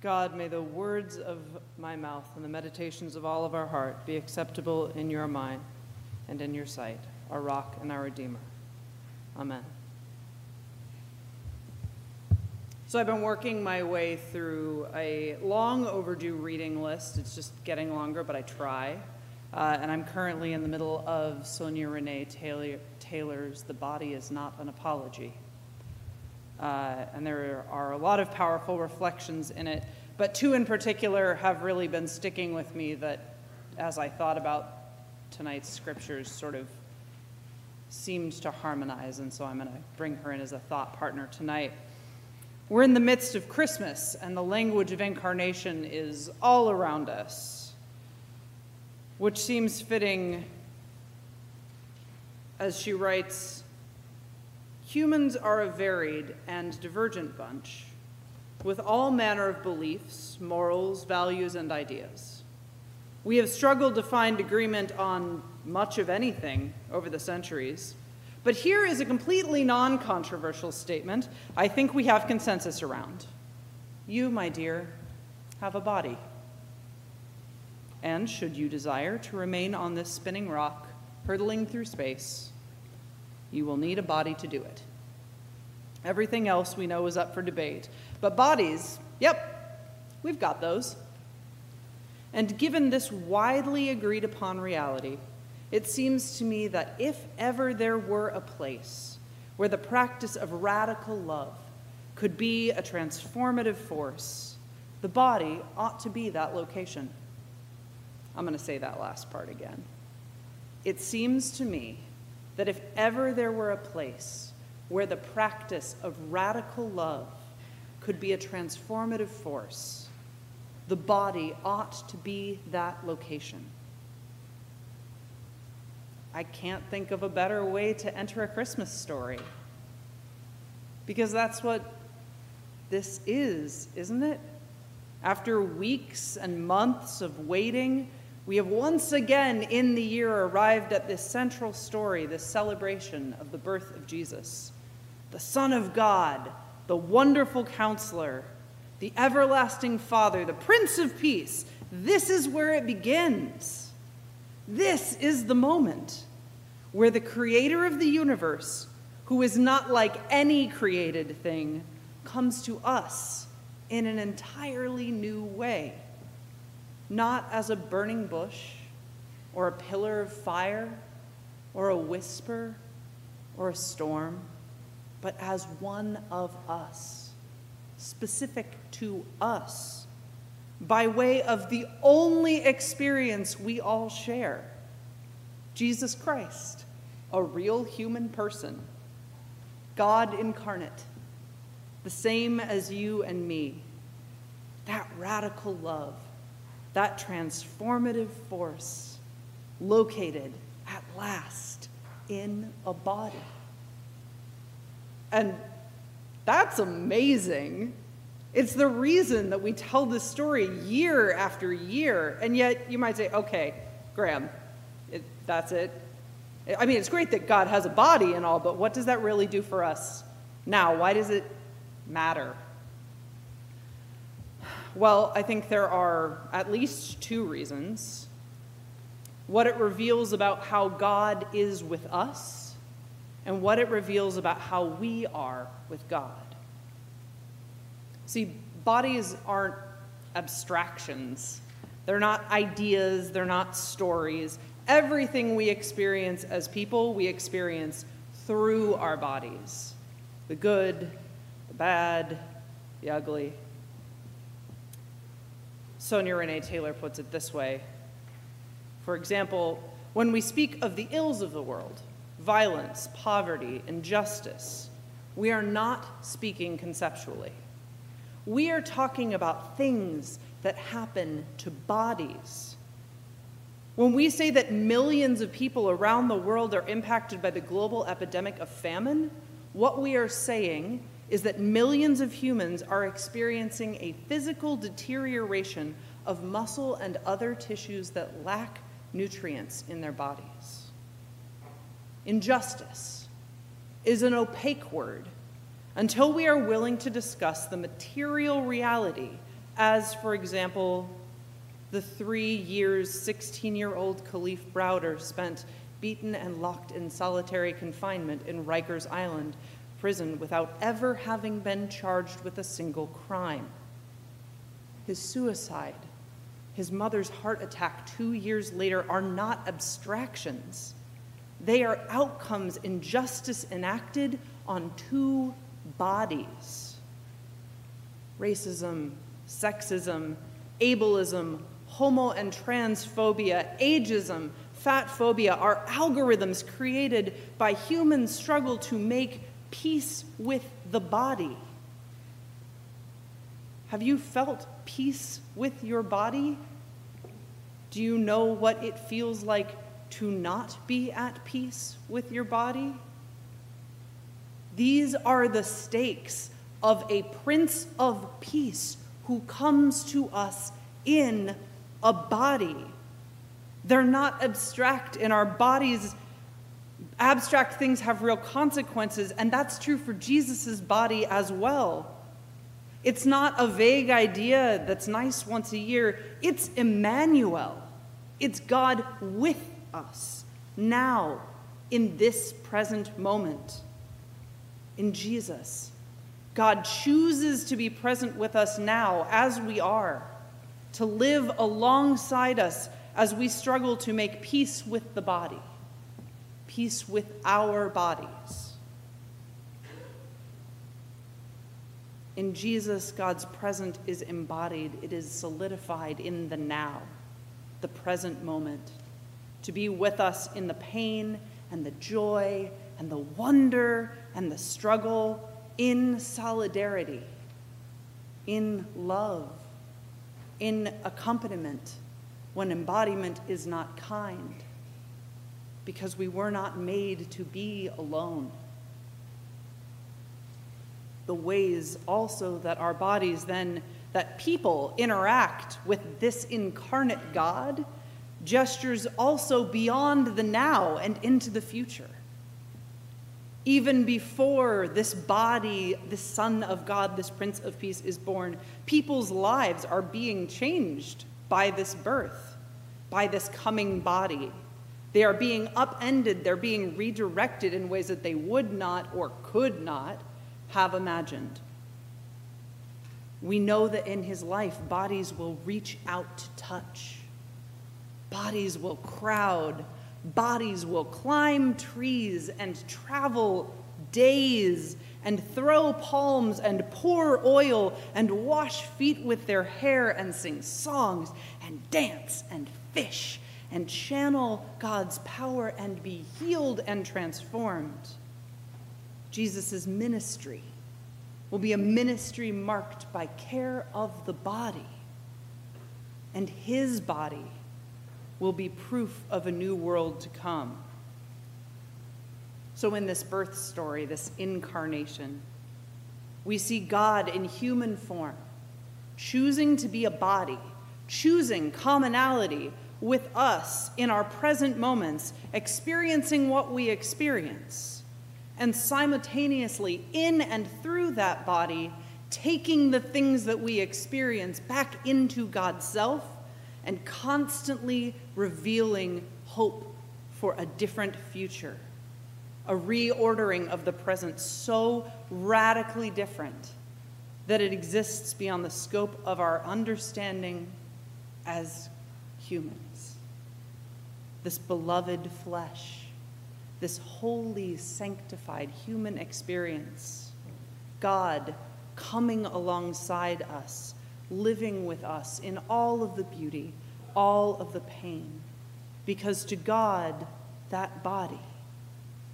God, may the words of my mouth and the meditations of all of our heart be acceptable in your mind and in your sight, our rock and our redeemer. Amen. So I've been working my way through a long overdue reading list. It's just getting longer, but I try. Uh, and I'm currently in the middle of Sonya Renee Taylor, Taylor's The Body is Not an Apology. Uh, and there are a lot of powerful reflections in it, but two in particular have really been sticking with me that, as I thought about tonight's scriptures, sort of seemed to harmonize, and so I'm going to bring her in as a thought partner tonight. We're in the midst of Christmas, and the language of incarnation is all around us, which seems fitting as she writes Humans are a varied and divergent bunch, with all manner of beliefs, morals, values, and ideas. We have struggled to find agreement on much of anything over the centuries, but here is a completely non controversial statement I think we have consensus around. You, my dear, have a body. And should you desire to remain on this spinning rock, hurtling through space, you will need a body to do it. Everything else we know is up for debate. But bodies, yep, we've got those. And given this widely agreed upon reality, it seems to me that if ever there were a place where the practice of radical love could be a transformative force, the body ought to be that location. I'm going to say that last part again. It seems to me that if ever there were a place where the practice of radical love could be a transformative force, the body ought to be that location. I can't think of a better way to enter a Christmas story. Because that's what this is, isn't it? After weeks and months of waiting, we have once again in the year arrived at this central story, this celebration of the birth of Jesus, the Son of God, the wonderful counselor, the everlasting Father, the Prince of Peace. This is where it begins. This is the moment where the creator of the universe, who is not like any created thing, comes to us in an entirely new way not as a burning bush or a pillar of fire or a whisper or a storm, but as one of us, specific to us, by way of the only experience we all share Jesus Christ, a real human person, God incarnate, the same as you and me. That radical love that transformative force located at last in a body. And that's amazing. It's the reason that we tell this story year after year. And yet you might say, okay, Graham, it, that's it. I mean, it's great that God has a body and all, but what does that really do for us now? Why does it matter? Well, I think there are at least two reasons. What it reveals about how God is with us, and what it reveals about how we are with God. See, bodies aren't abstractions, they're not ideas, they're not stories. Everything we experience as people, we experience through our bodies the good, the bad, the ugly. Sonya Renee Taylor puts it this way. For example, when we speak of the ills of the world, violence, poverty, injustice, we are not speaking conceptually. We are talking about things that happen to bodies. When we say that millions of people around the world are impacted by the global epidemic of famine, what we are saying is that millions of humans are experiencing a physical deterioration of muscle and other tissues that lack nutrients in their bodies. Injustice is an opaque word until we are willing to discuss the material reality as, for example, the three years 16 year old Kalief Browder spent beaten and locked in solitary confinement in Rikers Island prison without ever having been charged with a single crime. His suicide, his mother's heart attack two years later are not abstractions. They are outcomes in justice enacted on two bodies. Racism, sexism, ableism, homo and transphobia, ageism, fat phobia are algorithms created by human struggle to make peace with the body. Have you felt peace with your body? Do you know what it feels like to not be at peace with your body? These are the stakes of a Prince of Peace who comes to us in a body. They're not abstract in our bodies. Abstract things have real consequences, and that's true for Jesus' body as well. It's not a vague idea that's nice once a year. It's Emmanuel. It's God with us now, in this present moment. In Jesus, God chooses to be present with us now as we are, to live alongside us as we struggle to make peace with the body, peace with our bodies. In Jesus, God's present is embodied, it is solidified in the now, the present moment, to be with us in the pain and the joy and the wonder and the struggle in solidarity, in love, in accompaniment when embodiment is not kind, because we were not made to be alone the ways also that our bodies then, that people interact with this incarnate God, gestures also beyond the now and into the future. Even before this body, this Son of God, this Prince of Peace is born, people's lives are being changed by this birth, by this coming body. They are being upended, they're being redirected in ways that they would not or could not have imagined. We know that in his life, bodies will reach out to touch, bodies will crowd, bodies will climb trees and travel days and throw palms and pour oil and wash feet with their hair and sing songs and dance and fish and channel God's power and be healed and transformed. Jesus' ministry will be a ministry marked by care of the body, and his body will be proof of a new world to come. So, in this birth story, this incarnation, we see God in human form, choosing to be a body, choosing commonality with us in our present moments, experiencing what we experience and simultaneously, in and through that body, taking the things that we experience back into God's self and constantly revealing hope for a different future. A reordering of the present so radically different that it exists beyond the scope of our understanding as humans. This beloved flesh this holy, sanctified human experience. God coming alongside us, living with us in all of the beauty, all of the pain. Because to God, that body,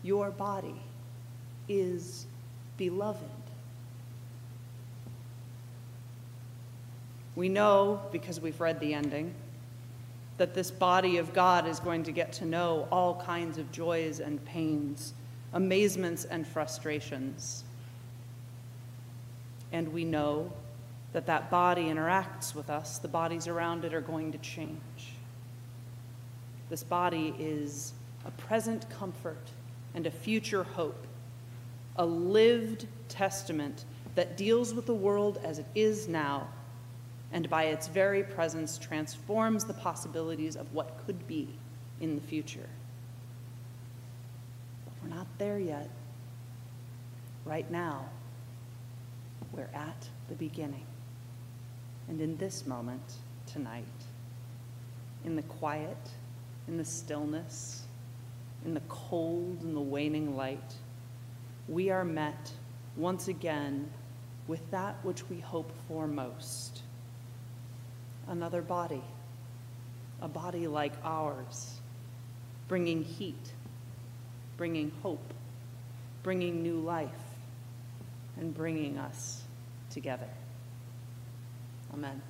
your body, is beloved. We know, because we've read the ending, that this body of God is going to get to know all kinds of joys and pains, amazements and frustrations. And we know that that body interacts with us, the bodies around it are going to change. This body is a present comfort and a future hope, a lived testament that deals with the world as it is now and by its very presence transforms the possibilities of what could be in the future. But we're not there yet. Right now, we're at the beginning. And in this moment, tonight, in the quiet, in the stillness, in the cold and the waning light, we are met once again with that which we hope for most another body, a body like ours, bringing heat, bringing hope, bringing new life, and bringing us together. Amen.